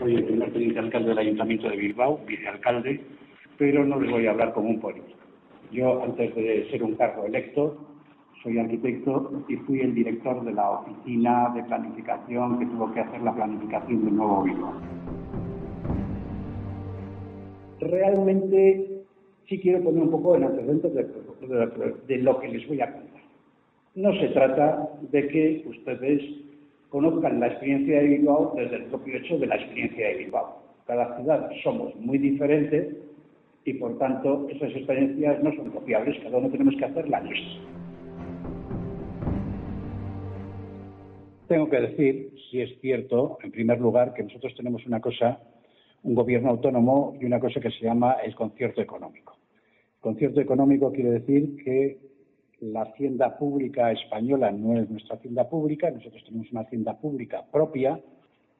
Soy el primer teniente del Ayuntamiento de Bilbao, vicealcalde, pero no les voy a hablar como un político. Yo, antes de ser un cargo electo, soy arquitecto y fui el director de la oficina de planificación que tuvo que hacer la planificación del nuevo Bilbao. Realmente sí quiero poner un poco en antecedentes de, de, de lo que les voy a contar. No se trata de que ustedes conozcan la experiencia de Bilbao desde el propio hecho de la experiencia de Bilbao. Cada ciudad somos muy diferentes y por tanto esas experiencias no son copiables, cada uno tenemos que hacer la nuestra. Tengo que decir, si es cierto, en primer lugar, que nosotros tenemos una cosa, un gobierno autónomo y una cosa que se llama el concierto económico. El concierto económico quiere decir que la hacienda pública española no es nuestra hacienda pública, nosotros tenemos una hacienda pública propia,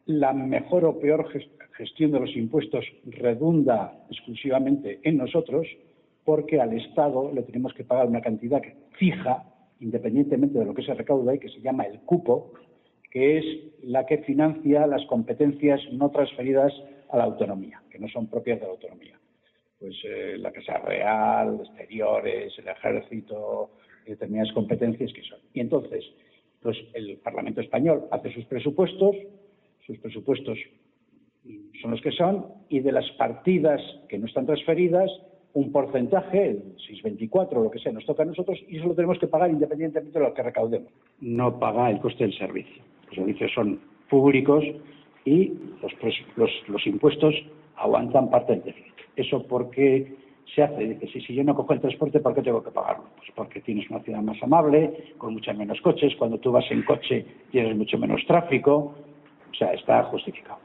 la mejor o peor gestión de los impuestos redunda exclusivamente en nosotros, porque al Estado le tenemos que pagar una cantidad fija, independientemente de lo que se recauda, y que se llama el cupo, que es la que financia las competencias no transferidas a la autonomía, que no son propias de la autonomía. Pues eh, la Casa Real, exteriores, el ejército, determinadas competencias que son. Y entonces, pues el Parlamento español hace sus presupuestos, sus presupuestos son los que son, y de las partidas que no están transferidas, un porcentaje, el 624 o lo que sea, nos toca a nosotros y eso lo tenemos que pagar independientemente de lo que recaudemos. No paga el coste del servicio. Los servicios son públicos y los, los, los impuestos aguantan parte del déficit. Eso porque se hace. Dice, si, si yo no cojo el transporte, ¿por qué tengo que pagarlo? Pues porque tienes una ciudad más amable, con muchos menos coches. Cuando tú vas en coche tienes mucho menos tráfico. O sea, está justificado.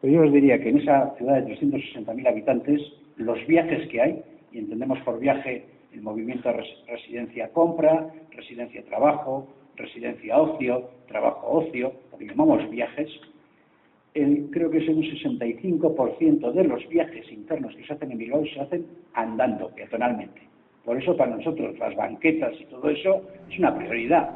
Pero yo os diría que en esa ciudad de 360.000 habitantes, los viajes que hay, y entendemos por viaje el movimiento residencia-compra, residencia-trabajo, residencia-ocio, trabajo-ocio, lo que llamamos viajes, creo que es un 65% de los viajes internos que se hacen en Bilbao se hacen andando, peatonalmente. Por eso para nosotros las banquetas y todo eso es una prioridad.